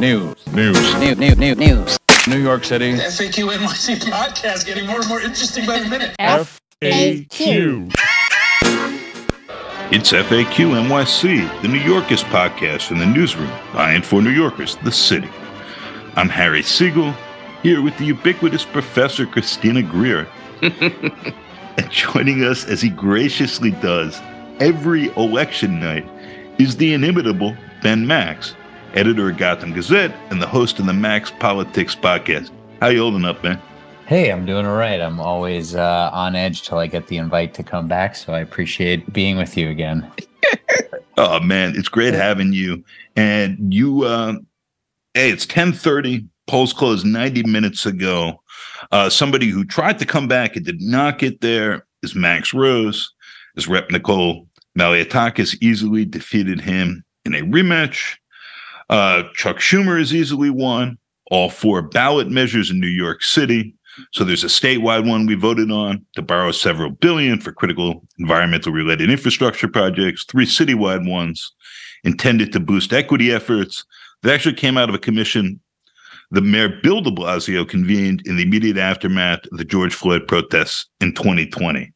News. News. News. News. News. News. New York City. FAQ NYC podcast getting more and more interesting by the minute. FAQ. It's FAQ NYC, the New Yorkers podcast from the newsroom by and for New Yorkers, the city. I'm Harry Siegel, here with the ubiquitous Professor Christina Greer. and joining us as he graciously does every election night is the inimitable Ben Max, editor of Gotham Gazette and the host of the Max Politics podcast. How you holding up, man? Hey, I'm doing all right. I'm always uh, on edge till I get the invite to come back, so I appreciate being with you again. Oh man, it's great having you. And you, uh, hey, it's ten thirty. Polls closed ninety minutes ago. Uh, somebody who tried to come back and did not get there is Max Rose. As Rep Nicole Malliotakis easily defeated him in a rematch. Uh, Chuck Schumer has easily won all four ballot measures in New York City. So there's a statewide one we voted on to borrow several billion for critical environmental related infrastructure projects, three citywide ones intended to boost equity efforts that actually came out of a commission the Mayor Bill de Blasio convened in the immediate aftermath of the George Floyd protests in 2020.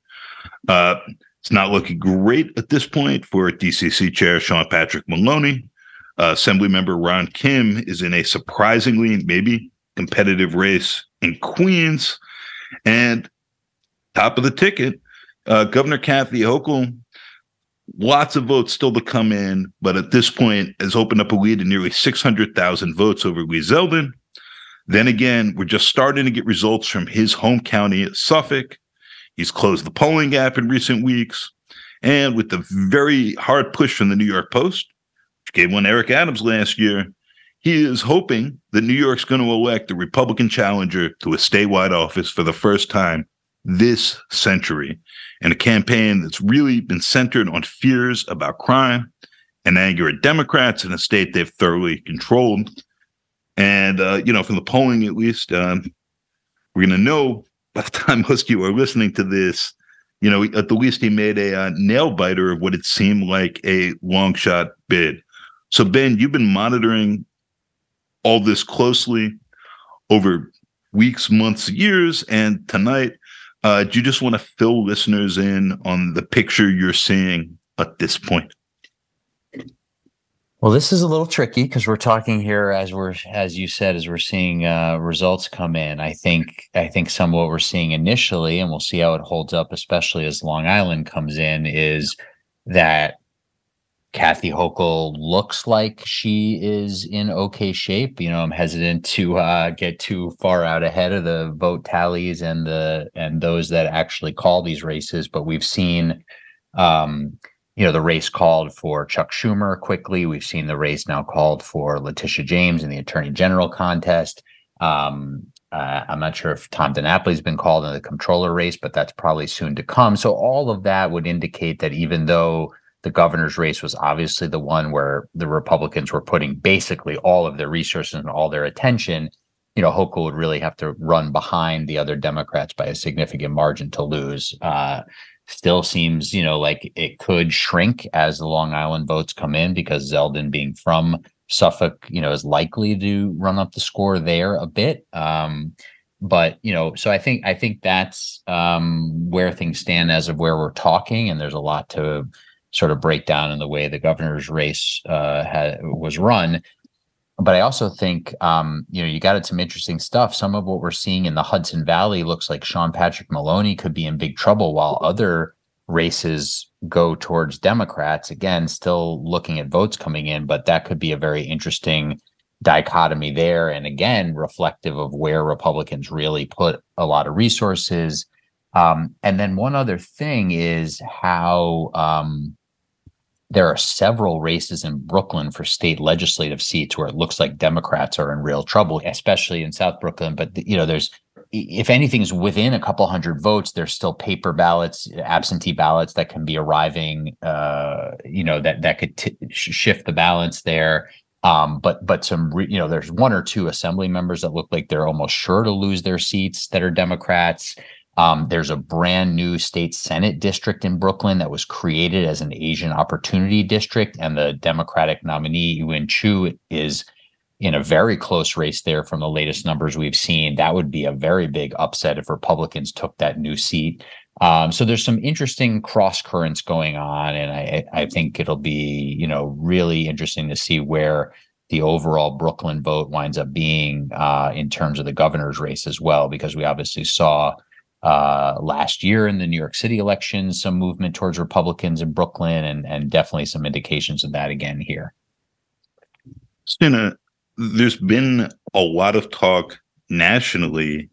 Uh, it's not looking great at this point for DCC Chair Sean Patrick Maloney. Uh, Assemblymember Ron Kim is in a surprisingly, maybe competitive race in Queens. And top of the ticket, uh, Governor Kathy Hochul, lots of votes still to come in, but at this point has opened up a lead of nearly 600,000 votes over Lee Zeldin. Then again, we're just starting to get results from his home county, Suffolk. He's closed the polling gap in recent weeks. And with the very hard push from the New York Post, gave one Eric Adams last year, he is hoping that New York's going to elect a Republican challenger to a statewide office for the first time this century in a campaign that's really been centered on fears about crime and anger at Democrats in a state they've thoroughly controlled. And, uh, you know, from the polling at least, um, we're going to know by the time most of you are listening to this, you know, at the least he made a uh, nail biter of what it seemed like a long shot bid. So, Ben, you've been monitoring all this closely over weeks, months, years. And tonight, uh, do you just want to fill listeners in on the picture you're seeing at this point? Well, this is a little tricky because we're talking here as we're, as you said, as we're seeing uh, results come in. I think, I think some of what we're seeing initially, and we'll see how it holds up, especially as Long Island comes in, is that Kathy Hochul looks like she is in okay shape. You know, I'm hesitant to uh, get too far out ahead of the vote tallies and the and those that actually call these races, but we've seen um, you know, the race called for Chuck Schumer quickly. We've seen the race now called for Letitia James in the Attorney General contest. Um, uh, I'm not sure if Tom DiNapoli's been called in the controller race, but that's probably soon to come. So all of that would indicate that even though the governor's race was obviously the one where the Republicans were putting basically all of their resources and all their attention, you know, Hochul would really have to run behind the other Democrats by a significant margin to lose. Uh, still seems, you know, like it could shrink as the Long Island votes come in because Zeldin being from Suffolk, you know, is likely to run up the score there a bit. Um, but you know, so I think I think that's um, where things stand as of where we're talking, and there's a lot to sort of breakdown in the way the governor's race uh, had, was run. But I also think, um, you know, you got at some interesting stuff. Some of what we're seeing in the Hudson Valley looks like Sean Patrick Maloney could be in big trouble, while other races go towards Democrats. Again, still looking at votes coming in, but that could be a very interesting dichotomy there. And again, reflective of where Republicans really put a lot of resources. Um, and then one other thing is how um, there are several races in Brooklyn for state legislative seats where it looks like Democrats are in real trouble, especially in South Brooklyn. But you know, there's if anything's within a couple hundred votes, there's still paper ballots, absentee ballots that can be arriving. Uh, you know that that could t- shift the balance there. Um, but but some re- you know there's one or two assembly members that look like they're almost sure to lose their seats that are Democrats. Um, there's a brand new state senate district in Brooklyn that was created as an Asian opportunity district, and the Democratic nominee Iwen Chu is in a very close race there from the latest numbers we've seen. That would be a very big upset if Republicans took that new seat. Um, so there's some interesting cross currents going on, and I, I think it'll be you know really interesting to see where the overall Brooklyn vote winds up being uh, in terms of the governor's race as well, because we obviously saw uh, last year in the New York City elections some movement towards Republicans in Brooklyn, and and definitely some indications of that again here. Stina, there's been a lot of talk nationally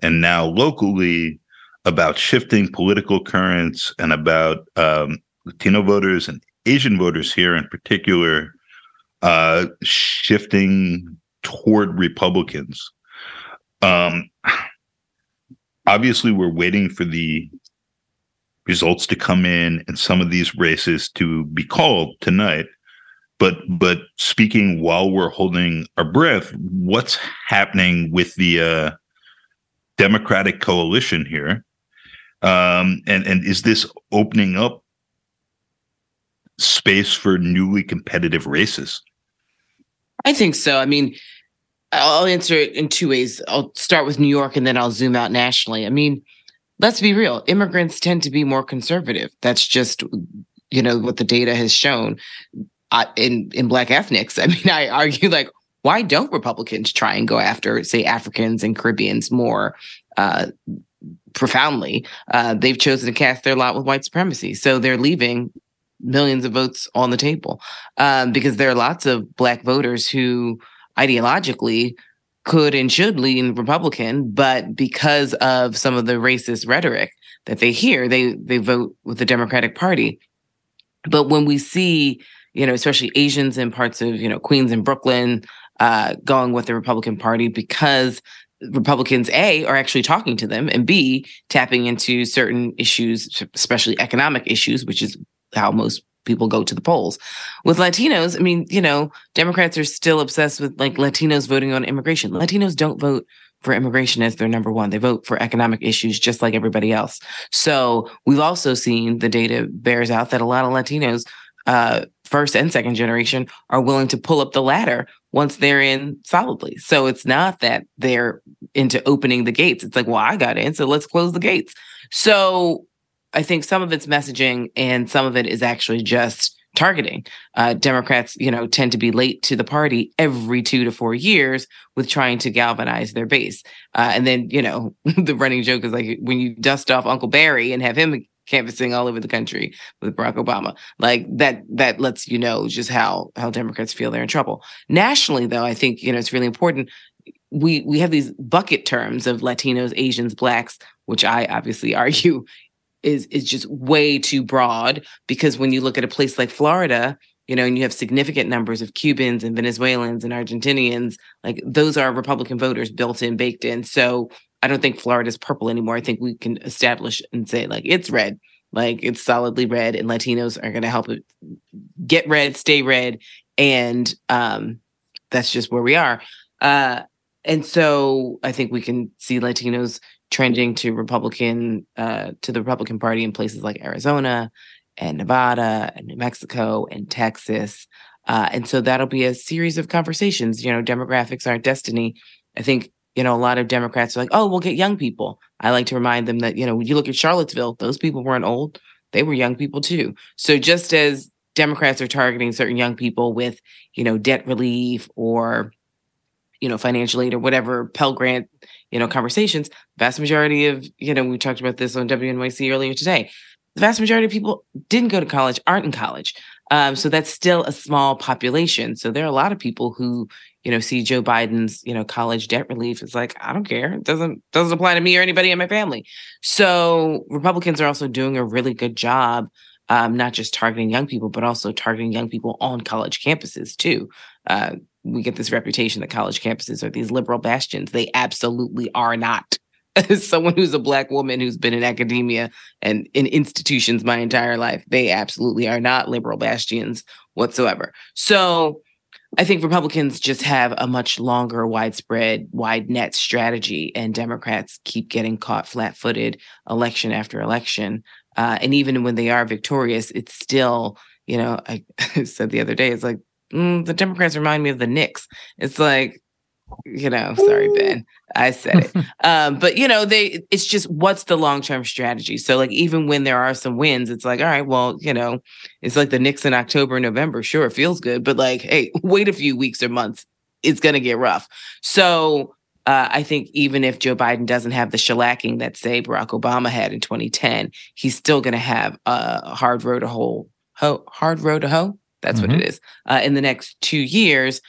and now locally about shifting political currents and about um, Latino voters and Asian voters here in particular uh, shifting toward Republicans. Um, obviously, we're waiting for the results to come in and some of these races to be called tonight. But but speaking while we're holding our breath, what's happening with the uh, Democratic coalition here? Um, and and is this opening up space for newly competitive races? I think so. I mean, I'll answer it in two ways. I'll start with New York and then I'll zoom out nationally. I mean, let's be real. Immigrants tend to be more conservative. That's just, you know, what the data has shown. Uh, in in Black ethnics, I mean, I argue like, why don't Republicans try and go after, say, Africans and Caribbeans more uh, profoundly? Uh, they've chosen to cast their lot with white supremacy, so they're leaving millions of votes on the table um, because there are lots of black voters who ideologically could and should lean Republican, but because of some of the racist rhetoric that they hear, they they vote with the Democratic Party. But when we see, you know, especially Asians in parts of you know Queens and Brooklyn uh, going with the Republican Party because Republicans A are actually talking to them, and B tapping into certain issues, especially economic issues, which is how most people go to the polls. With Latinos, I mean, you know, Democrats are still obsessed with like Latinos voting on immigration. Latinos don't vote for immigration as their number one. They vote for economic issues just like everybody else. So we've also seen the data bears out that a lot of Latinos, uh, first and second generation, are willing to pull up the ladder once they're in solidly. So it's not that they're into opening the gates. It's like, well, I got in, so let's close the gates. So I think some of it's messaging and some of it is actually just targeting. Uh, Democrats, you know, tend to be late to the party every two to four years with trying to galvanize their base. Uh, and then, you know, the running joke is like when you dust off Uncle Barry and have him canvassing all over the country with Barack Obama, like that that lets you know just how how Democrats feel they're in trouble. Nationally, though, I think you know it's really important. We we have these bucket terms of Latinos, Asians, blacks, which I obviously argue is is just way too broad because when you look at a place like Florida, you know, and you have significant numbers of Cubans and Venezuelans and Argentinians, like those are Republican voters built in, baked in. So I don't think Florida's purple anymore. I think we can establish and say like it's red, like it's solidly red, and Latinos are going to help it get red, stay red, and um, that's just where we are. Uh, and so I think we can see Latinos trending to Republican uh, to the Republican Party in places like Arizona and Nevada and New Mexico and Texas. Uh, and so that'll be a series of conversations. You know, demographics aren't destiny. I think, you know, a lot of Democrats are like, oh, we'll get young people. I like to remind them that, you know, when you look at Charlottesville, those people weren't old, they were young people too. So just as Democrats are targeting certain young people with, you know, debt relief or, you know, financial aid or whatever Pell Grant you know, conversations, vast majority of, you know, we talked about this on WNYC earlier today. The vast majority of people didn't go to college, aren't in college. Um, so that's still a small population. So there are a lot of people who, you know, see Joe Biden's, you know, college debt relief. It's like, I don't care. It doesn't doesn't apply to me or anybody in my family. So Republicans are also doing a really good job, um, not just targeting young people, but also targeting young people on college campuses too. Uh, we get this reputation that college campuses are these liberal bastions. They absolutely are not. As someone who's a black woman who's been in academia and in institutions my entire life, they absolutely are not liberal bastions whatsoever. So I think Republicans just have a much longer, widespread, wide net strategy, and Democrats keep getting caught flat footed election after election. Uh, and even when they are victorious, it's still, you know, I said the other day, it's like mm, the Democrats remind me of the Knicks. It's like, you know, sorry, Ben, I said it. um, but you know, they it's just what's the long term strategy. So like even when there are some wins, it's like, all right, well, you know, it's like the Knicks in October, November. Sure, it feels good, but like, hey, wait a few weeks or months, it's gonna get rough. So uh, I think even if Joe Biden doesn't have the shellacking that say Barack Obama had in 2010, he's still going to have a hard road to hoe. Ho, hard road to hoe. That's mm-hmm. what it is. Uh, in the next two years,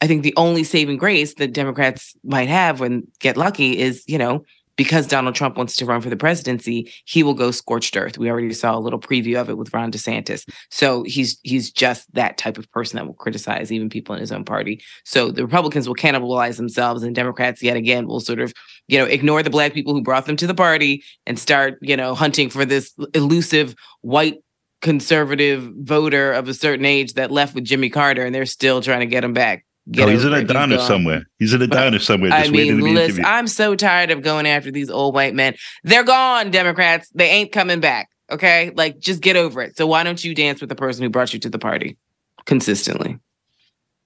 I think the only saving grace that Democrats might have when get lucky is, you know, because Donald Trump wants to run for the presidency, he will go scorched earth. We already saw a little preview of it with Ron DeSantis. So he's he's just that type of person that will criticize even people in his own party. So the Republicans will cannibalize themselves, and Democrats yet again will sort of you know ignore the black people who brought them to the party and start you know hunting for this elusive white conservative voter of a certain age that left with Jimmy Carter, and they're still trying to get him back. Get oh, he's in a diner somewhere. He's in a diner somewhere. I mean, listen, I'm so tired of going after these old white men. They're gone, Democrats. They ain't coming back. Okay, like just get over it. So why don't you dance with the person who brought you to the party consistently?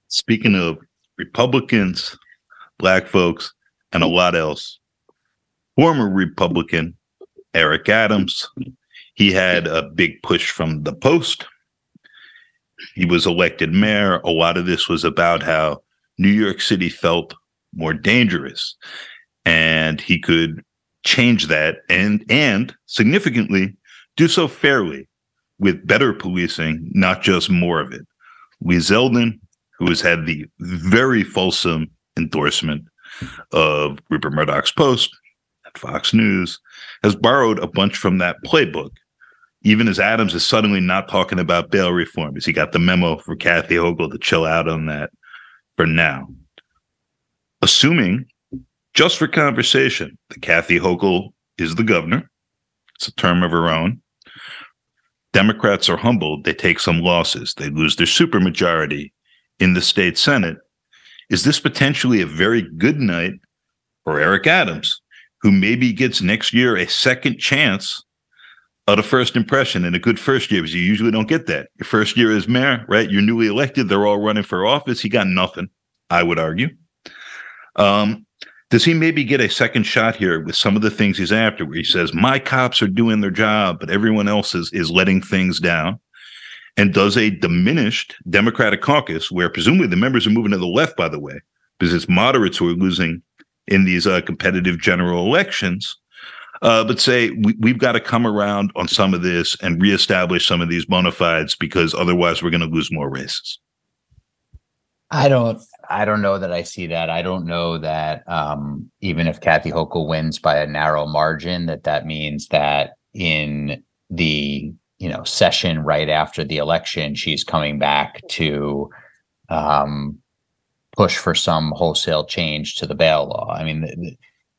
Speaking of Republicans, black folks, and a lot else, former Republican Eric Adams, he had a big push from the Post he was elected mayor. A lot of this was about how New York City felt more dangerous and he could change that and and significantly do so fairly with better policing, not just more of it. Lee Zeldin, who has had the very fulsome endorsement of Rupert Murdoch's Post at Fox News, has borrowed a bunch from that playbook even as Adams is suddenly not talking about bail reform, as he got the memo for Kathy Hochul to chill out on that for now. Assuming, just for conversation, that Kathy Hochul is the governor, it's a term of her own. Democrats are humbled. They take some losses. They lose their supermajority in the state Senate. Is this potentially a very good night for Eric Adams, who maybe gets next year a second chance of the first impression and a good first year because you usually don't get that. Your first year as mayor, right? You're newly elected. They're all running for office. He got nothing, I would argue. Um, does he maybe get a second shot here with some of the things he's after, where he says, My cops are doing their job, but everyone else is, is letting things down? And does a diminished Democratic caucus, where presumably the members are moving to the left, by the way, because it's moderates who are losing in these uh, competitive general elections, uh, but say we, have got to come around on some of this and reestablish some of these bona fides because otherwise we're going to lose more races. I don't. I don't know that I see that. I don't know that um, even if Kathy Hochul wins by a narrow margin, that that means that in the you know session right after the election, she's coming back to um, push for some wholesale change to the bail law. I mean, the,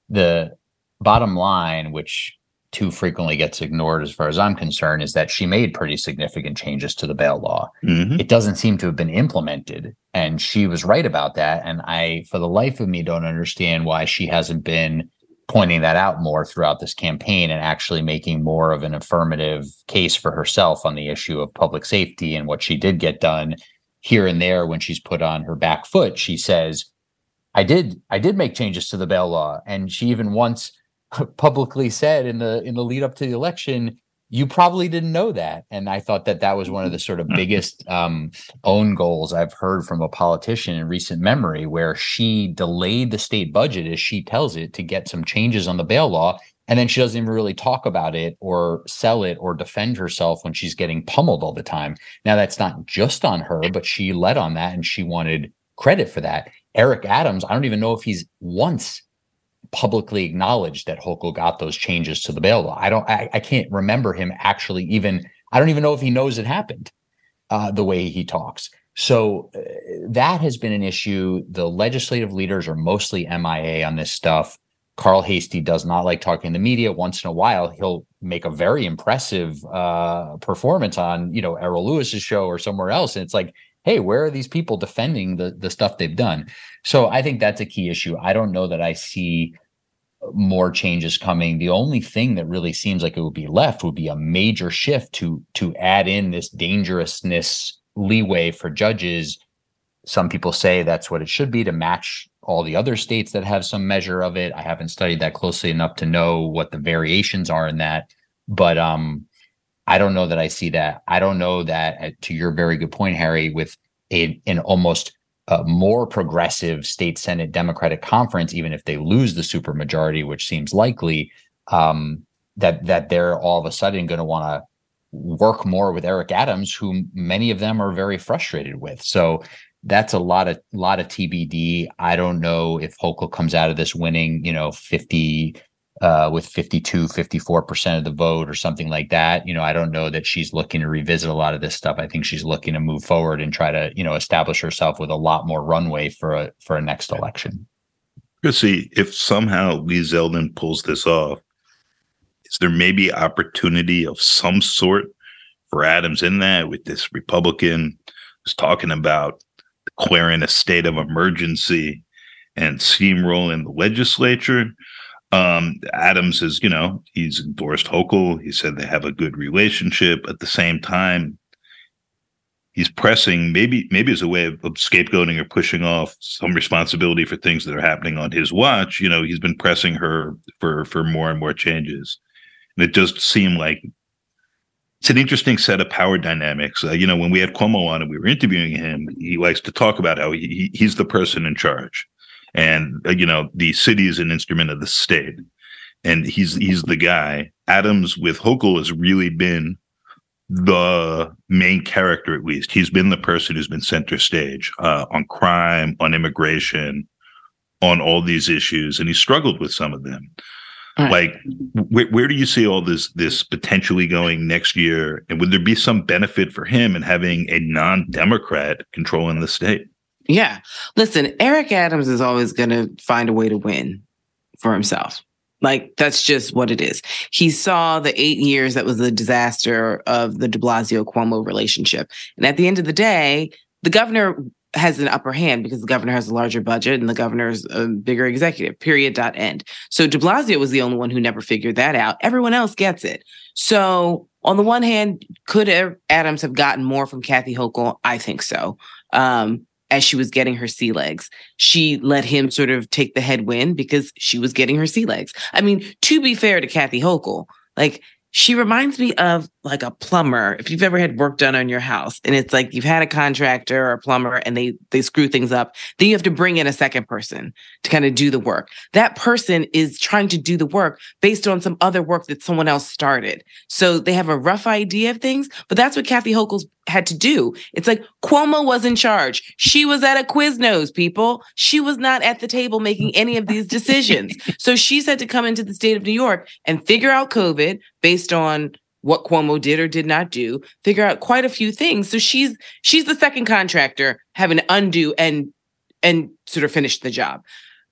the bottom line, which too frequently gets ignored as far as I'm concerned, is that she made pretty significant changes to the bail law. Mm-hmm. It doesn't seem to have been implemented. And she was right about that. And I, for the life of me, don't understand why she hasn't been pointing that out more throughout this campaign and actually making more of an affirmative case for herself on the issue of public safety and what she did get done here and there when she's put on her back foot. She says, I did I did make changes to the bail law. And she even once publicly said in the in the lead up to the election you probably didn't know that. And i thought that that was one of the sort of biggest um, own goals i've heard from a politician in recent memory where she delayed the state budget as she tells it to get some changes on the bail law and then she doesn't even really talk about it or sell it or defend herself when she's getting pummeled all the time. Now that's not just on her but she led on that and she wanted credit for that. Eric adams i don't even know if he's once publicly acknowledged that Hochul got those changes to the bail law. I don't, I, I can't remember him actually even, I don't even know if he knows it happened uh, the way he talks. So uh, that has been an issue. The legislative leaders are mostly MIA on this stuff. Carl Heastie does not like talking to the media. Once in a while, he'll make a very impressive uh, performance on, you know, Errol Louis's show or somewhere else, and it's like, hey, where are these people defending the the stuff they've done? So I think that's a key issue. I don't know that I see more changes coming. The only thing that really seems like it would be left would be a major shift to to add in this dangerousness leeway for judges some people say that's what it should be to match all the other states that have some measure of it. I haven't studied that closely enough to know what the variations are in that, but um, I don't know that I see that. I don't know that, uh, to your very good point, Harry, with a, an almost uh, more progressive state Senate Democratic conference, even if they lose the supermajority, which seems likely, um, that that they're all of a sudden going to want to work more with Eric Adams, whom many of them are very frustrated with. So that's a lot of lot of TBD. I don't know if Hochul comes out of this winning, you know, 50 uh, with 52, 54% of the vote or something like that. You know, I don't know that she's looking to revisit a lot of this stuff. I think she's looking to move forward and try to, you know, establish herself with a lot more runway for a for a next election. see if somehow Lee Zeldin pulls this off, is there maybe opportunity of some sort for Adams in that with this Republican who's talking about declaring a state of emergency and steamrolling the legislature? Um, Adams is, you know, he's endorsed Hochul. He said they have a good relationship. At the same time, he's pressing maybe maybe as a way of, of, scapegoating or pushing off some responsibility for things that are happening on his watch. You know, he's been pressing her for for more and more changes, and it does seem like it's an interesting set of power dynamics. Uh, you know, when we had Cuomo on and we were interviewing him, he likes to talk about how he, he's the person in charge and uh, you know the city is an instrument of the state. And he's he's the guy. Adams with hochul has really been the main character at least. He's been the person who's been center stage uh, on crime on immigration on all these issues and he struggled with some of them. Right. like wh- where do you see all this this potentially going next year? And would there be some benefit for him in having a non-democrat controlling the state yeah. Listen, Eric Adams is always going to find a way to win for himself. Like that's just what it is. He saw the eight years that was the disaster of the de Blasio Cuomo relationship. And at the end of the day, the governor has an upper hand because the governor has a larger budget and the governor's a bigger executive, period, dot end. So de Blasio was the only one who never figured that out. Everyone else gets it. So on the one hand, could Adams have gotten more from Kathy Hochul? I think so. Um, as she was getting her sea legs. She let him sort of take the headwind because she was getting her sea legs. I mean, to be fair to Kathy Hochul, like she reminds me of like a plumber. If you've ever had work done on your house and it's like you've had a contractor or a plumber and they they screw things up, then you have to bring in a second person to kind of do the work. That person is trying to do the work based on some other work that someone else started. So they have a rough idea of things, but that's what Kathy Hochul's had to do. It's like Cuomo was in charge. She was at a Quiznos, people. She was not at the table making any of these decisions. so she's had to come into the state of New York and figure out COVID based on what Cuomo did or did not do, figure out quite a few things. So she's she's the second contractor having to undo and and sort of finish the job.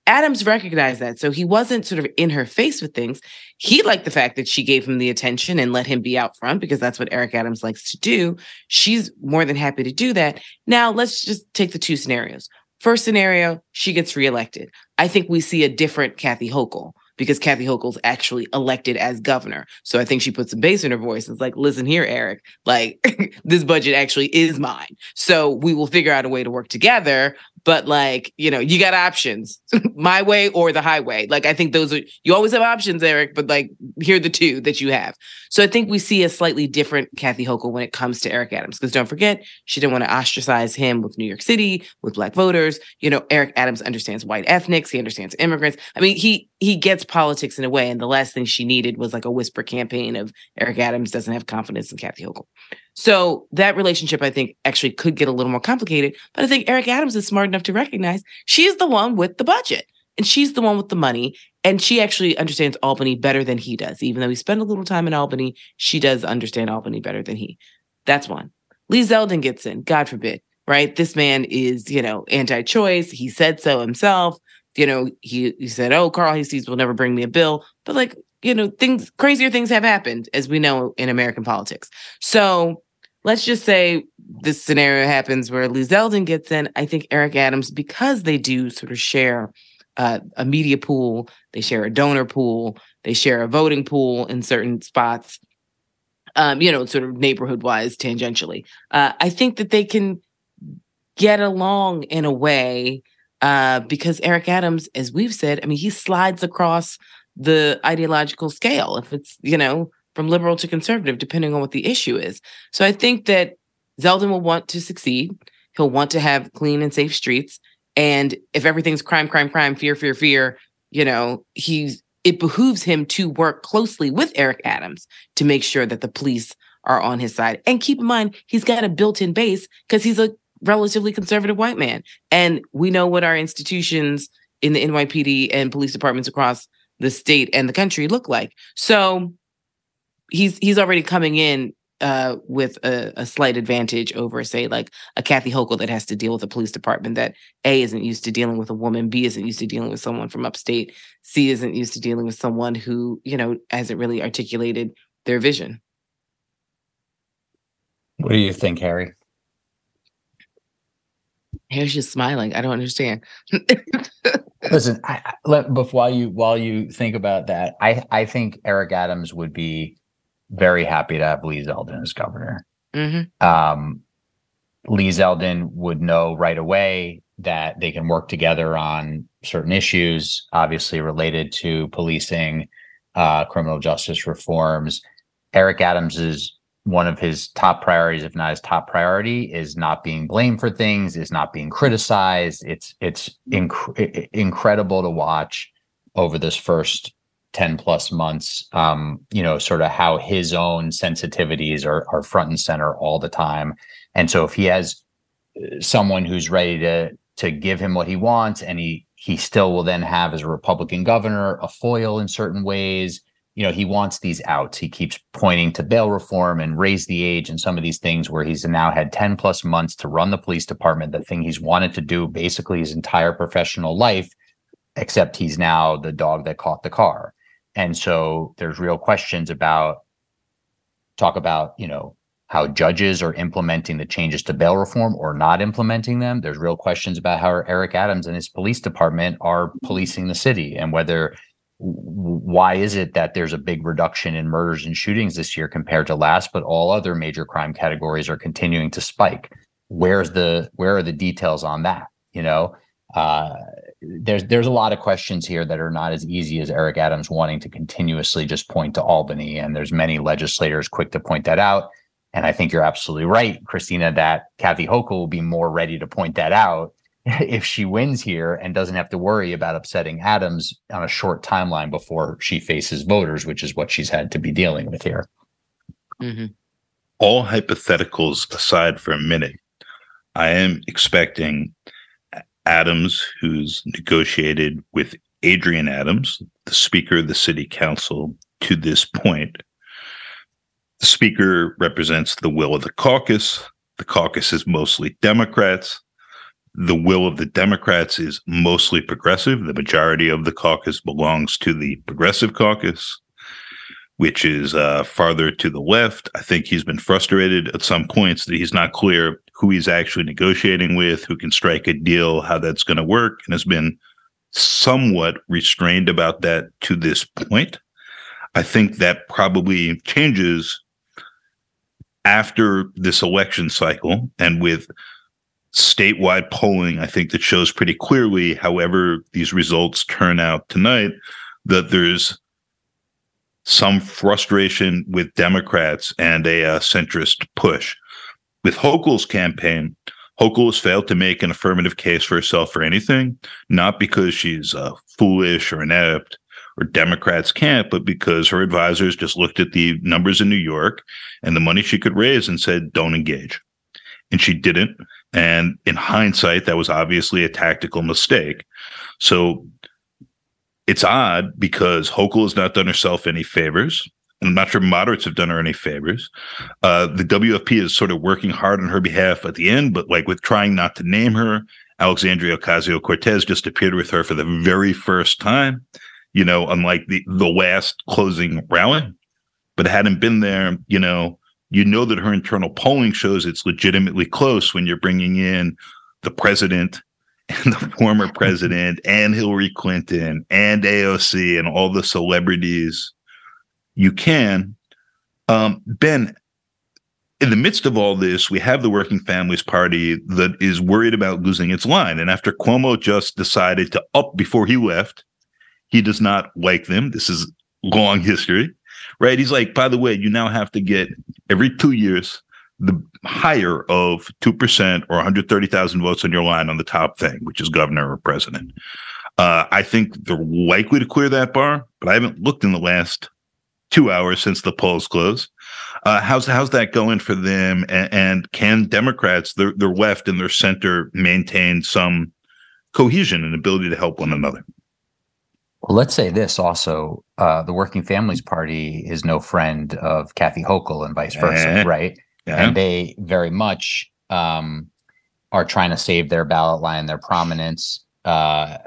Adams recognized that. So he wasn't sort of in her face with things. He liked the fact that she gave him the attention and let him be out front because that's what Eric Adams likes to do. She's more than happy to do that. Now, let's just take the two scenarios. First scenario, she gets reelected. I think we see a different Kathy Hochul because Kathy Hochul's actually elected as governor. So I think she puts some bass in her voice. It's like, listen here, Eric, like this budget actually is mine. So we will figure out a way to work together but like you know you got options my way or the highway. Like i think those are you always have options eric but like here are the two that you have. So i think we see a slightly different kathy hochul when it comes to eric adams because don't forget she didn't want to ostracize him with new york city with black voters. You know eric adams understands white ethnics he understands immigrants. I mean he he gets politics in a way and the last thing she needed was like a whisper campaign of eric adams doesn't have confidence in kathy hochul so that relationship, I think, actually could get a little more complicated. But I think Eric Adams is smart enough to recognize she's the one with the budget and she's the one with the money. And she actually understands Albany better than he does. Even though he spent a little time in Albany, she does understand Albany better than he. That's one. Lee Zeldin gets in, God forbid, right? This man is, you know, anti choice. He said so himself. You know, he, he said, oh, Carl Heastie's will never bring me a bill. But like, you know, things, crazier things have happened, as we know in American politics. So let's just say this scenario happens where Lee Zeldin gets in. I think Eric Adams, because they do sort of share uh, a media pool, they share a donor pool, they share a voting pool in certain spots, um, you know, sort of neighborhood wise, tangentially. Uh, I think that they can get along in a way uh, because Eric Adams, as we've said, I mean, he slides across the ideological scale if it's, you know, from liberal to conservative, depending on what the issue is. So I think that Zeldin will want to succeed. He'll want to have clean and safe streets. And if everything's crime, crime, crime, fear, fear, fear, you know, he's it behooves him to work closely with Eric Adams to make sure that the police are on his side. And keep in mind, he's got a built-in base because he's a relatively conservative white man. And we know what our institutions in the NYPD and police departments across the state and the country look like. So he's he's already coming in uh, with a, a, slight advantage over, say, like a Kathy Hochul that has to deal with a police department that A isn't used to dealing with a woman, B isn't used to dealing with someone from upstate, C isn't used to dealing with someone who, you know, hasn't really articulated their vision. What do you think, Harry? Harry's just smiling. I don't understand. Listen, I, let, before while you while you think about that, I I think Eric Adams would be very happy to have Lee Zeldin as governor. Mm-hmm. Um, Lee Zeldin would know right away that they can work together on certain issues, obviously related to policing, uh, criminal justice reforms. Eric Adams is one of his top priorities, if not his top priority, is not being blamed for things, is not being criticized. It's it's inc- incredible to watch over this first 10 plus months um, you know sort of how his own sensitivities are, are front and center all the time and so if he has uh, someone who's ready to to give him what he wants and he he still will then have as a republican governor a foil in certain ways you know he wants these outs he keeps pointing to bail reform and raise the age and some of these things where he's now had 10 plus months to run the police department the thing he's wanted to do basically his entire professional life except he's now the dog that caught the car and so there's real questions about talk about, you know, how judges are implementing the changes to bail reform or not implementing them. There's real questions about how Eric Adams and his police department are policing the city and whether why is it that there's a big reduction in murders and shootings this year compared to last but all other major crime categories are continuing to spike where's the where are the details on that you know uh, there's there's a lot of questions here that are not as easy as Eric Adams wanting to continuously just point to Albany, and there's many legislators quick to point that out. And I think you're absolutely right, Christina, that Kathy Hochul will be more ready to point that out if she wins here and doesn't have to worry about upsetting Adams on a short timeline before she faces voters, which is what she's had to be dealing with here. Mm-hmm. All hypotheticals aside for a minute, I am expecting Adams, who's negotiated with Adrienne Adams, the Speaker of the City Council, to this point. The Speaker represents the will of the caucus. The caucus is mostly Democrats. The will of the Democrats is mostly progressive. The majority of the caucus belongs to the Progressive Caucus, which is uh, farther to the left. I think he's been frustrated at some points that he's not clear who he's actually negotiating with, who can strike a deal, how that's going to work, and has been somewhat restrained about that to this point. I think that probably changes after this election cycle and with statewide polling, I think that shows pretty clearly, however, these results turn out tonight, that there's some frustration with Democrats and a uh, centrist push. With Hochul's campaign, Hochul has failed to make an affirmative case for herself for anything, not because she's uh, foolish or inept or Democrats can't, but because her advisors just looked at the numbers in New York and the money she could raise and said, don't engage. And she didn't. And in hindsight, that was obviously a tactical mistake. So it's odd because Hochul has not done herself any favors. And I'm not sure moderates have done her any favors. Uh, the WFP is sort of working hard on her behalf at the end, but like with trying not to name her, Alexandria Ocasio Cortez just appeared with her for the very first time, you know, unlike the, the last closing rally, but hadn't been there, you know, you know that her internal polling shows it's legitimately close when you're bringing in the president and the former president and Hillary Clinton and AOC and all the celebrities you can. Um, ben, in the midst of all this, we have the Working Families Party that is worried about losing its line. And after Cuomo just decided to up before he left, he does not like them. This is long history, right? He's like, by the way, you now have to get every two years the higher of 2% or 130,000 votes on your line on the top thing, which is governor or president. Uh, I think they're likely to clear that bar, but I haven't looked in the last two hours since the polls closed. Uh, how's how's that going for them? And, and can Democrats, their their left and their center, maintain some cohesion and ability to help one another? Well, let's say this also: uh, the Working Families Party is no friend of Kathy Hochul and vice versa, Eh, right? Yeah. And they very much um, are trying to save their ballot line, their prominence uh,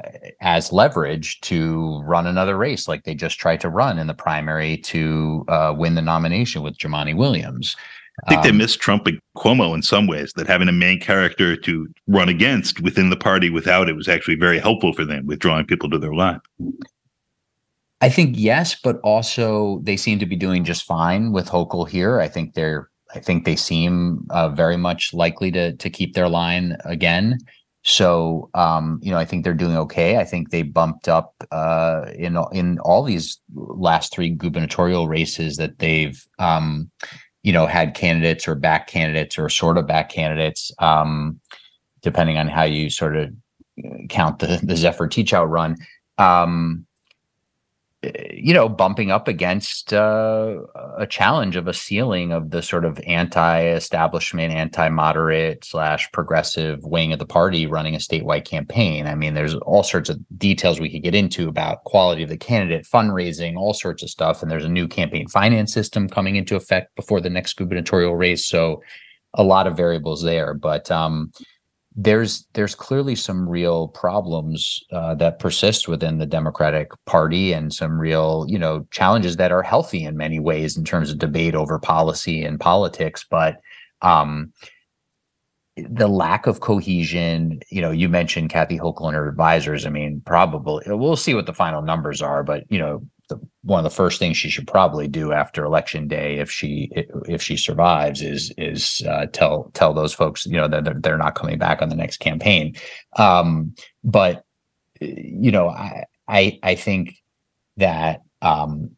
as leverage to run another race, like they just tried to run in the primary to uh, win the nomination with Jumaane Williams. I think they Um, missed Trump and Cuomo in some ways. That having a main character to run against within the party without it was actually very helpful for them with drawing people to their line. I think yes, but also they seem to be doing just fine with Hochul here. I think they're I think they seem uh, very much likely to to keep their line again. So um, you know, I think they're doing okay. I think they bumped up uh, in in all these last three gubernatorial races that they've um, you know had candidates or back candidates or sort of back candidates, um, depending on how you sort of count the the Zephyr Teachout run. Um, you know, bumping up against uh, a challenge of a ceiling of the sort of anti-establishment, anti-moderate slash progressive wing of the party running a statewide campaign. I mean, there's all sorts of details we could get into about quality of the candidate, fundraising, all sorts of stuff. And there's a new campaign finance system coming into effect before the next gubernatorial race. So a lot of variables there. But um, there's there's clearly some real problems uh, that persist within the Democratic Party and some real you know challenges that are healthy in many ways in terms of debate over policy and politics, but um, the lack of cohesion. You know, you mentioned Kathy Hochul and her advisors. I mean, probably we'll see what the final numbers are, but you know. One of the first things she should probably do after election day, if she if she survives, is is uh, tell tell those folks you know that they're, they're not coming back on the next campaign. Um, but you know, I I, I think that um,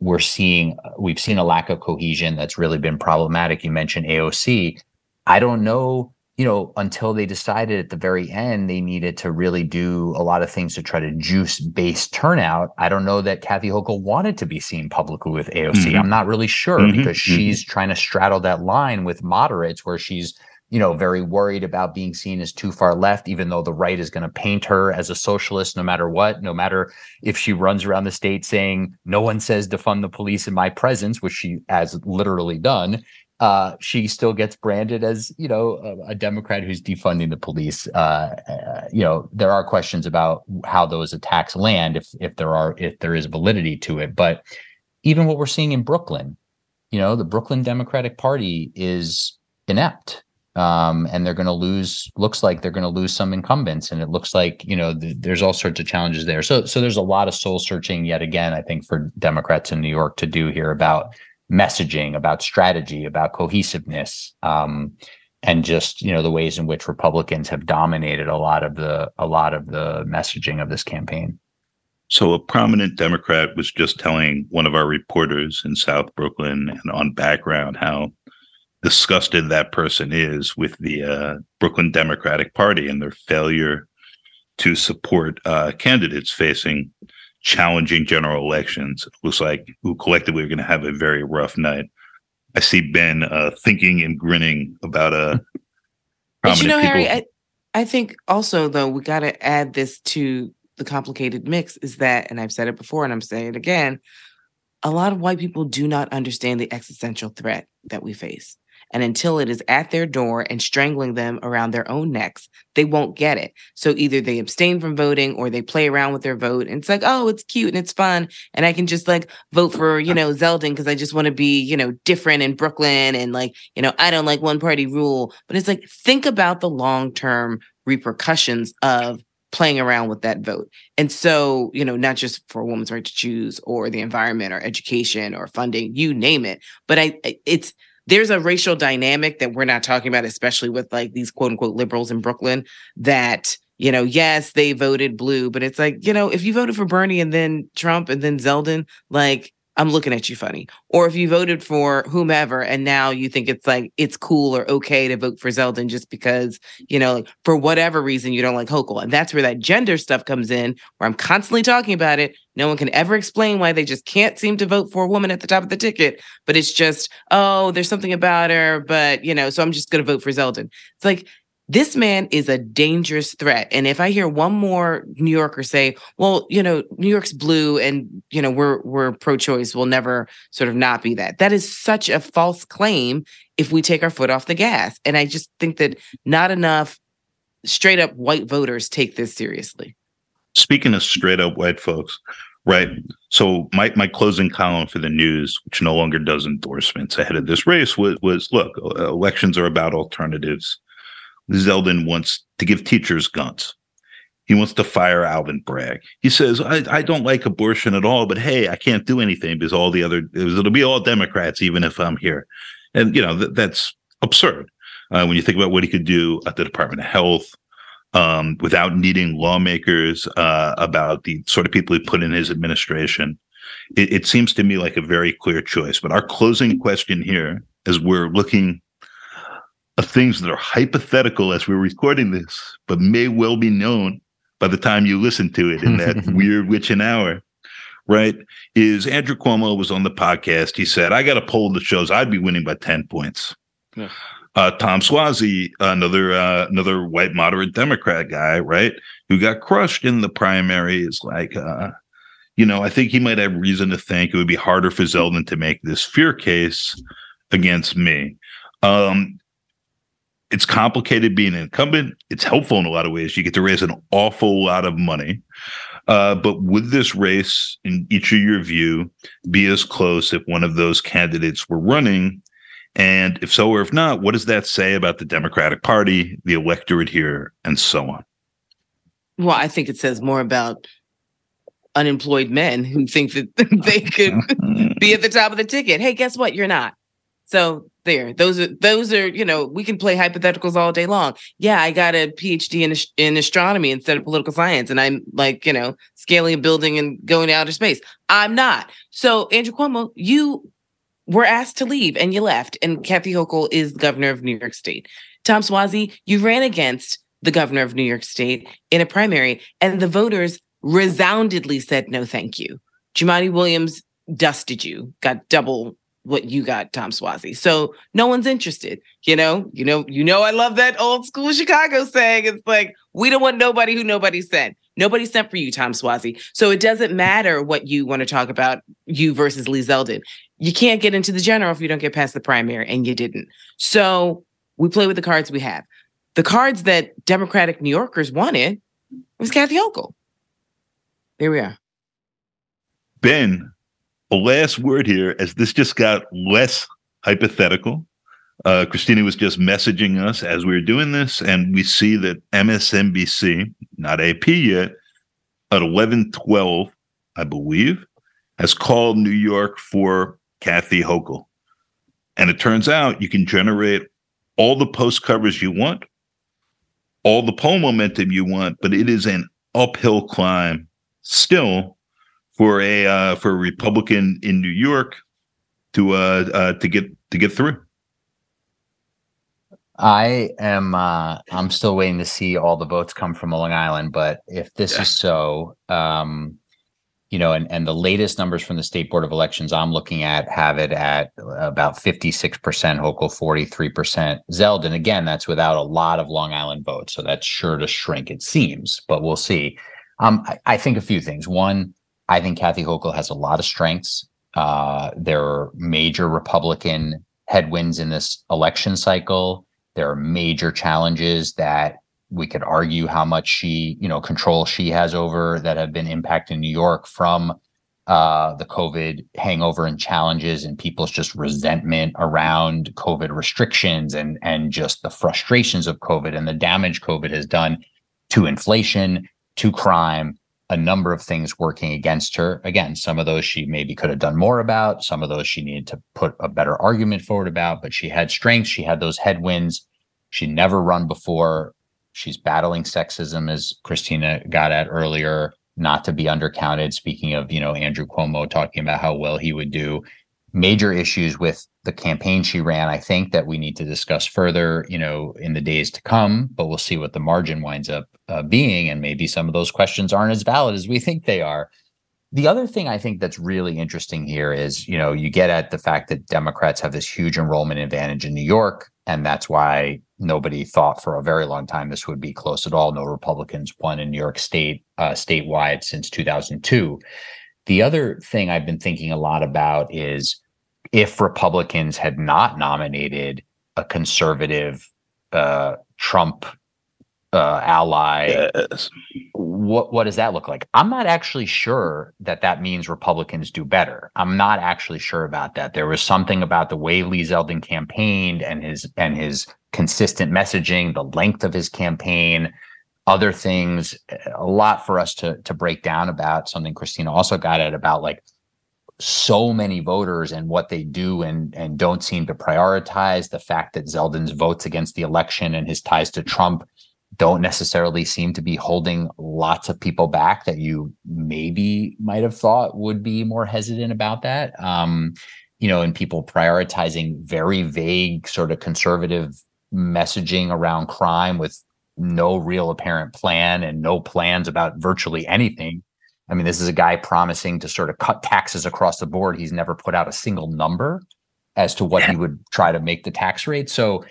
we're seeing we've seen a lack of cohesion that's really been problematic. You mentioned AOC. I don't know you know, until they decided at the very end they needed to really do a lot of things to try to juice base turnout. I don't know that Kathy Hochul wanted to be seen publicly with AOC. Mhm. I'm not really sure Mhm, because mhm. she's trying to straddle that line with moderates where she's, you know, very worried about being seen as too far left, even though the right is going to paint her as a socialist no matter what, no matter if she runs around the state saying, no one says defund the police in my presence, which she has literally done uh, she still gets branded as you know a, a Democrat who's defunding the police. Uh, uh, you know there are questions about how those attacks land if if there are if there is validity to it. But even what we're seeing in Brooklyn, you know, the Brooklyn Democratic Party is inept. Um, and they're going to lose. Looks like they're going to lose some incumbents, and it looks like you know th- there's all sorts of challenges there. So, so there's a lot of soul searching yet again. I think for Democrats in New York to do here about messaging, about strategy, about cohesiveness, um, and just you know the ways in which Republicans have dominated a lot of the a lot of the messaging of this campaign. So a prominent Democrat was just telling one of our reporters in South Brooklyn and on background how disgusted that person is with the uh, Brooklyn Democratic Party and their failure to support uh, candidates facing challenging general elections. It looks like we collectively are going to have a very rough night. I see Ben uh, thinking and grinning about a. But you know, prominent Harry, I, I think also though we got to add this to the complicated mix is that, and I've said it before, and I'm saying it again, a lot of white people do not understand the existential threat that we face. And until it is at their door and strangling them around their own necks, they won't get it. So either they abstain from voting or they play around with their vote. And it's like, oh, it's cute and it's fun. And I can just like vote for, you know, Zeldin because I just want to be, you know, different in Brooklyn. And like, you know, I don't like one party rule. But it's like, think about the long term repercussions of playing around with that vote. And so, you know, not just for a woman's right to choose or the environment or education or funding, you name it. But I, I- it's, there's a racial dynamic that we're not talking about, especially with like these quote unquote liberals in Brooklyn that you know, yes, they voted blue, but it's like, you know, if you voted for Bernie and then Trump and then Zeldin, like I'm looking at you funny. Or if you voted for whomever and now you think it's like it's cool or okay to vote for Zeldin just because, you know, like, for whatever reason you don't like Hochul. And that's where that gender stuff comes in, where I'm constantly talking about it. No one can ever explain why they just can't seem to vote for a woman at the top of the ticket. But it's just, oh, there's something about her, but you know, so I'm just gonna vote for Zeldin. It's like this man is a dangerous threat. And if I hear one more New Yorker say, well, you know, New York's blue and, you know, we're we're pro-choice, we'll never sort of not be that. That is such a false claim if we take our foot off the gas. And I just think that not enough straight up white voters take this seriously. Speaking of straight up white folks, right? So my my closing column for the news, which no longer does endorsements ahead of this race, was was look, elections are about alternatives Zeldin wants to give teachers guns. He wants to fire Alvin Bragg. He says, I, I don't like abortion at all, but hey, I can't do anything because all the other, it'll be all Democrats, even if I'm here. And, you know, th- that's absurd uh, when you think about what he could do at the Department of Health um, without needing lawmakers uh, about the sort of people he put in his administration. It, it seems to me like a very clear choice. But our closing question here, as we're looking of things that are hypothetical as we're recording this, but may well be known by the time you listen to it in that weird witching hour, right? Is Andrew Cuomo was on the podcast. He said, I got a poll that shows I'd be winning by 10 points. Yeah. Uh, Tom Suozzi, another uh, another white moderate Democrat guy, right, who got crushed in the primary, is like, uh, you know, I think he might have reason to think it would be harder for Zeldin to make this fear case against me. Um, it's complicated being an incumbent. It's helpful in a lot of ways. You get to raise an awful lot of money. Uh, but would this race, in each of your view, be as close if one of those candidates were running? And if so or if not, what does that say about the Democratic Party, the electorate here, and so on? Well, I think it says more about unemployed men who think that they could be at the top of the ticket. Hey, guess what? You're not. So there, those are those are you know we can play hypotheticals all day long. Yeah, I got a PhD in in astronomy instead of political science, and I'm like you know scaling a building and going to outer space. I'm not. So Andrew Cuomo, you were asked to leave and you left, and Kathy Hochul is governor of New York State. Tom Suozzi, you ran against the governor of New York State in a primary, and the voters resoundingly said no, thank you. Jumaane Williams dusted you, got double what you got, Tom Suozzi. So no one's interested. You know, you know, you know, I love that old school Chicago saying. It's like, we don't want nobody who nobody sent. Nobody sent for you, Tom Suozzi. So it doesn't matter what you want to talk about, you versus Lee Zeldin. You can't get into the general if you don't get past the primary, and you didn't. So we play with the cards we have. The cards that Democratic New Yorkers wanted was Kathy Hochul. There we are. Ben, a last word here, as this just got less hypothetical. Uh, Christina was just messaging us as we were doing this, and we see that MSNBC, not AP yet, at 11:12, I believe, has called New York for Kathy Hochul. And it turns out you can generate all the post covers you want, all the poll momentum you want, but it is an uphill climb still for a uh, for a Republican in New York to uh, uh, to get to get through? I am uh I'm still waiting to see all the votes come from Long Island, but if this yeah. is so, um you know, and, and the latest numbers from the State Board of Elections I'm looking at have it at about 56% Hochul, 43% Zeldin. Again, that's without a lot of Long Island votes. So that's sure to shrink, it seems, but we'll see. Um, I, I think a few things. One, I think Kathy Hochul has a lot of strengths. Uh, there are major Republican headwinds in this election cycle. There are major challenges that we could argue how much she, you know, control she has over that have been impacting New York from uh, the COVID hangover and challenges and people's just resentment around COVID restrictions and and just the frustrations of COVID and the damage COVID has done to inflation, to crime, a number of things working against her. Again, some of those she maybe could have done more about, some of those she needed to put a better argument forward about, but she had strengths, she had those headwinds. She never run before. She's battling sexism, as Christina got at earlier, not to be undercounted. Speaking of, you know, Andrew Cuomo talking about how well he would do. Major issues with the campaign she ran, I think that we need to discuss further, you know, in the days to come, but we'll see what the margin winds up uh, being. And maybe some of those questions aren't as valid as we think they are. The other thing I think that's really interesting here is, you know, you get at the fact that Democrats have this huge enrollment advantage in New York. And that's why nobody thought for a very long time this would be close at all. No Republicans won in New York State uh, statewide since 2002. The other thing I've been thinking a lot about is if Republicans had not nominated a conservative uh, Trump uh, ally, Yes. what what does that look like? I'm not actually sure that that means Republicans do better. I'm not actually sure about that. There was something about the way Lee Zeldin campaigned and his and his consistent messaging, the length of his campaign, other things, a lot for us to to break down about. Something Christina also got at about like so many voters and what they do and and don't seem to prioritize the fact that Zeldin's votes against the election and his ties to Trump don't necessarily seem to be holding lots of people back that you maybe might have thought would be more hesitant about that. Um, you know, and people prioritizing very vague, sort of conservative messaging around crime with no real apparent plan and no plans about virtually anything. I mean, this is a guy promising to sort of cut taxes across the board. He's never put out a single number as to what he would try to make the tax rate. So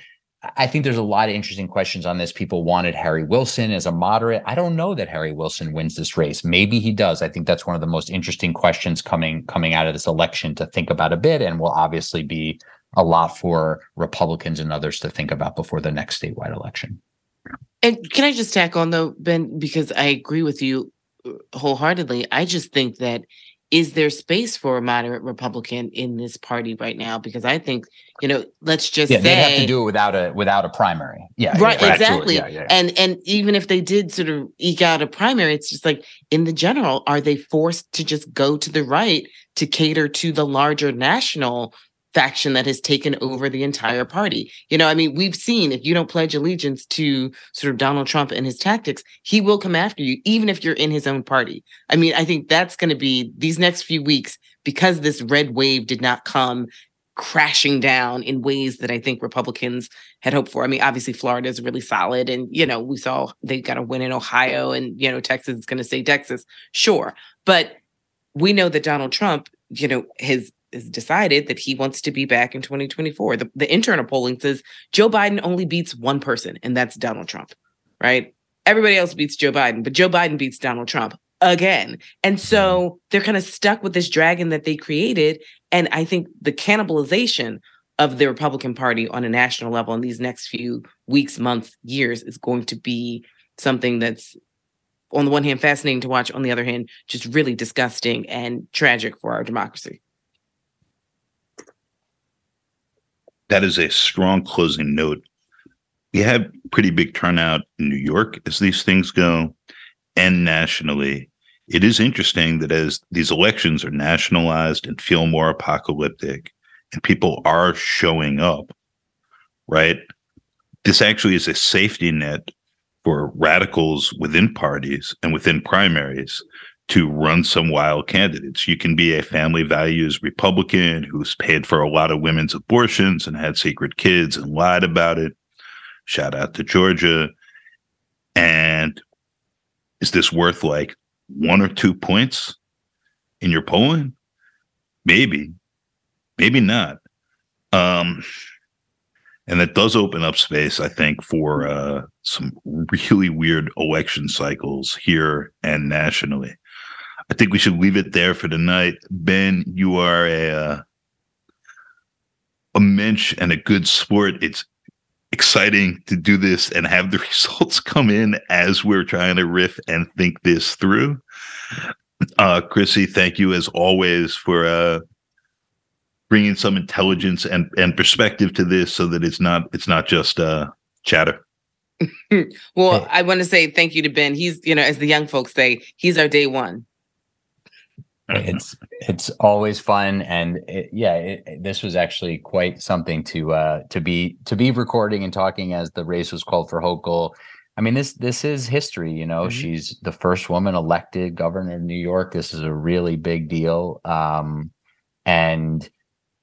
I think there's a lot of interesting questions on this. People wanted Harry Wilson as a moderate. I don't know that Harry Wilson wins this race. Maybe he does. I think that's one of the most interesting questions coming coming out of this election to think about a bit, and will obviously be a lot for Republicans and others to think about before the next statewide election. And can I just tack on though, Ben, because I agree with you wholeheartedly. I just think that is there space for a moderate Republican in this party right now? Because I think, you know, let's just Yeah, say have to do it without a without a primary. Yeah, right yeah, exactly. Yeah, yeah. and and even if they did sort of eke out a primary it's just like in the general are they forced to just go to the right to cater to the larger national faction that has taken over the entire party you know i mean we've seen if you don't pledge allegiance to sort of donald trump and his tactics he will come after you even if you're in his own party i mean i think that's going to be these next few weeks because this red wave did not come crashing down in ways that I think Republicans had hoped for. I mean, obviously Florida is really solid and you know, we saw they got a win in Ohio and you know, Texas is going to stay Texas. Sure. But we know that Donald Trump, you know, has has decided that he wants to be back in 2024. The, the internal polling says Joe Biden only beats one person and that's Donald Trump, right? Everybody else beats Joe Biden, but Joe Biden beats Donald Trump again. And so they're kind of stuck with this dragon that they created. And I think the cannibalization of the Republican Party on a national level in these next few weeks, months, years is going to be something that's, on the one hand, fascinating to watch, on the other hand, just really disgusting and tragic for our democracy. That is a strong closing note. We had pretty big turnout in New York as these things go, and nationally. It is interesting that as these elections are nationalized and feel more apocalyptic, and people are showing up, right? This actually is a safety net for radicals within parties and within primaries to run some wild candidates. You can be a family values Republican who's paid for a lot of women's abortions and had secret kids and lied about it. Shout out to Georgia. And is this worth like one or two points in your polling? Maybe, maybe not. Um, and that does open up space, I think, for uh, some really weird election cycles here and nationally. I think we should leave it there for tonight. Ben, you are a uh, a mensch and a good sport. It's exciting to do this and have the results come in as we're trying to riff and think this through. Uh, Chrissy, thank you as always for uh, bringing some intelligence and and perspective to this, so that it's not it's not just uh, chatter. well, I want to say thank you to Ben. He's, you know, as the young folks say, he's our day one. It's it's always fun and it, yeah it, this was actually quite something to uh to be to be recording and talking as the race was called for Hochul. I mean this this is history, you know. Mhm. She's the first woman elected governor of New York. This is a really big deal. Um and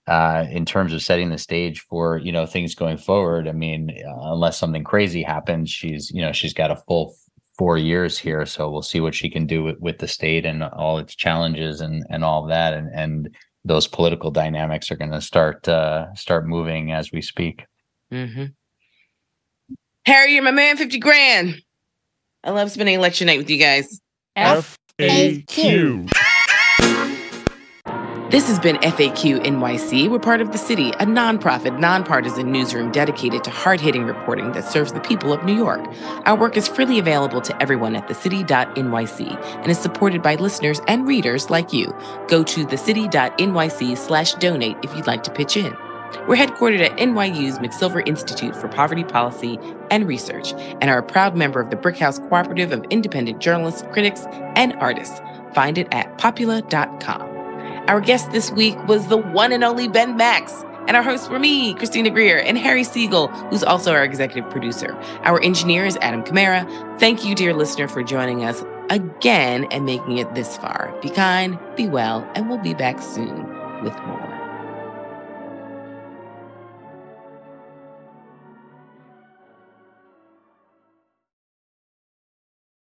uh in terms of setting the stage for, you know, things going forward, I mean, uh, unless something crazy happens, she's, you know, she's got a full four years here so we'll see what she can do with, with the state and all its challenges and and all of that and and those political dynamics are going to start uh start moving as we speak hmm Harry, you're my man, 50 grand. I love spending election night with you guys. FAQ. This has been FAQ NYC. We're part of The City, a nonprofit, nonpartisan newsroom dedicated to hard hitting reporting that serves the people of New York. Our work is freely available to everyone at thecity.nyc and is supported by listeners and readers like you. Go to thecity.nyc slash donate if you'd like to pitch in. We're headquartered at NYU's McSilver Institute for Poverty Policy and Research and are a proud member of the Brickhouse Cooperative of Independent Journalists, Critics, and Artists. Find it at popula.com. Our guest this week was the one and only Ben Max. And our hosts were me, Christina Greer, and Harry Siegel, who's also our executive producer. Our engineer is Adam Kamara. Thank you, dear listener, for joining us again and making it this far. Be kind, be well, and we'll be back soon with more.